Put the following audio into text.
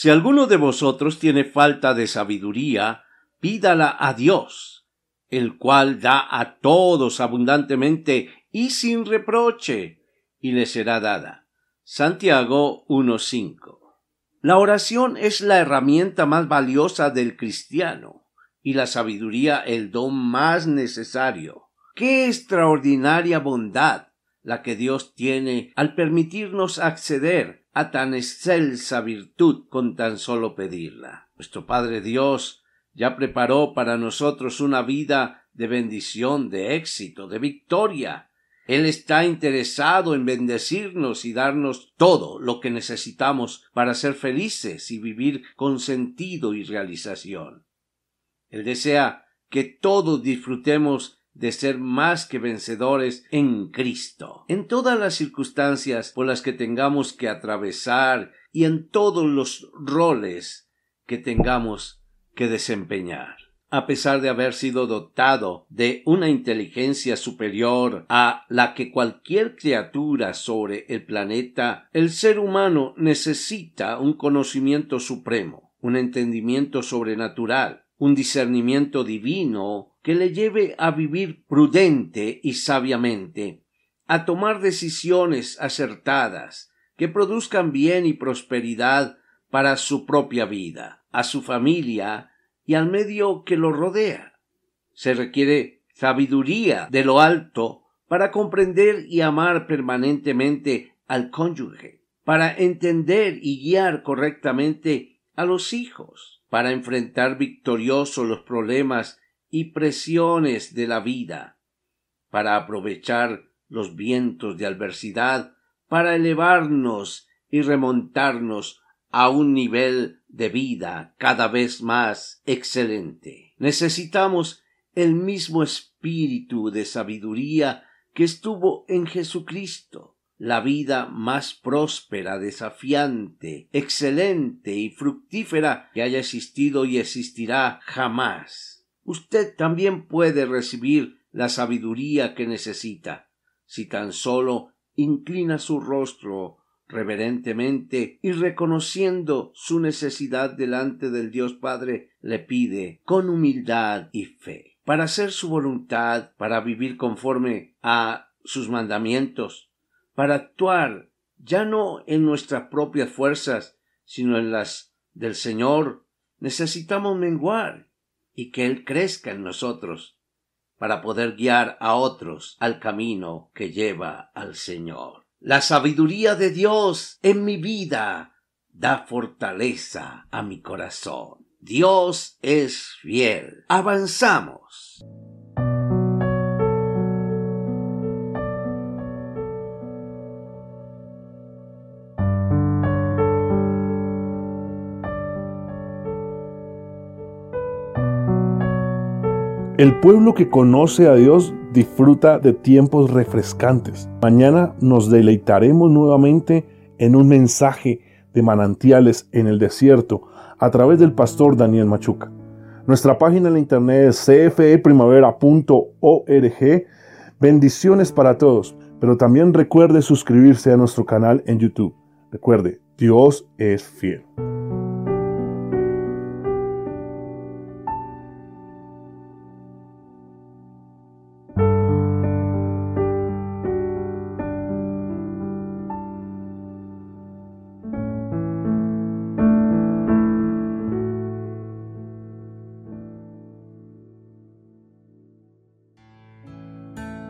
Si alguno de vosotros tiene falta de sabiduría, pídala a Dios, el cual da a todos abundantemente y sin reproche, y le será dada. Santiago 1.5. La oración es la herramienta más valiosa del cristiano, y la sabiduría el don más necesario. Qué extraordinaria bondad la que Dios tiene al permitirnos acceder a tan excelsa virtud con tan solo pedirla. Nuestro Padre Dios ya preparó para nosotros una vida de bendición, de éxito, de victoria. Él está interesado en bendecirnos y darnos todo lo que necesitamos para ser felices y vivir con sentido y realización. Él desea que todos disfrutemos de ser más que vencedores en Cristo. En todas las circunstancias por las que tengamos que atravesar y en todos los roles que tengamos que desempeñar. A pesar de haber sido dotado de una inteligencia superior a la que cualquier criatura sobre el planeta, el ser humano necesita un conocimiento supremo, un entendimiento sobrenatural, un discernimiento divino que le lleve a vivir prudente y sabiamente, a tomar decisiones acertadas, que produzcan bien y prosperidad para su propia vida, a su familia y al medio que lo rodea. Se requiere sabiduría de lo alto para comprender y amar permanentemente al cónyuge, para entender y guiar correctamente a los hijos, para enfrentar victorioso los problemas y presiones de la vida, para aprovechar los vientos de adversidad, para elevarnos y remontarnos a un nivel de vida cada vez más excelente. Necesitamos el mismo espíritu de sabiduría que estuvo en Jesucristo, la vida más próspera, desafiante, excelente y fructífera que haya existido y existirá jamás usted también puede recibir la sabiduría que necesita, si tan solo inclina su rostro reverentemente y reconociendo su necesidad delante del Dios Padre, le pide con humildad y fe, para hacer su voluntad, para vivir conforme a sus mandamientos, para actuar ya no en nuestras propias fuerzas, sino en las del Señor, necesitamos menguar y que Él crezca en nosotros para poder guiar a otros al camino que lleva al Señor. La sabiduría de Dios en mi vida da fortaleza a mi corazón. Dios es fiel. Avanzamos. El pueblo que conoce a Dios disfruta de tiempos refrescantes. Mañana nos deleitaremos nuevamente en un mensaje de manantiales en el desierto a través del pastor Daniel Machuca. Nuestra página en la internet es cfeprimavera.org. Bendiciones para todos, pero también recuerde suscribirse a nuestro canal en YouTube. Recuerde, Dios es fiel.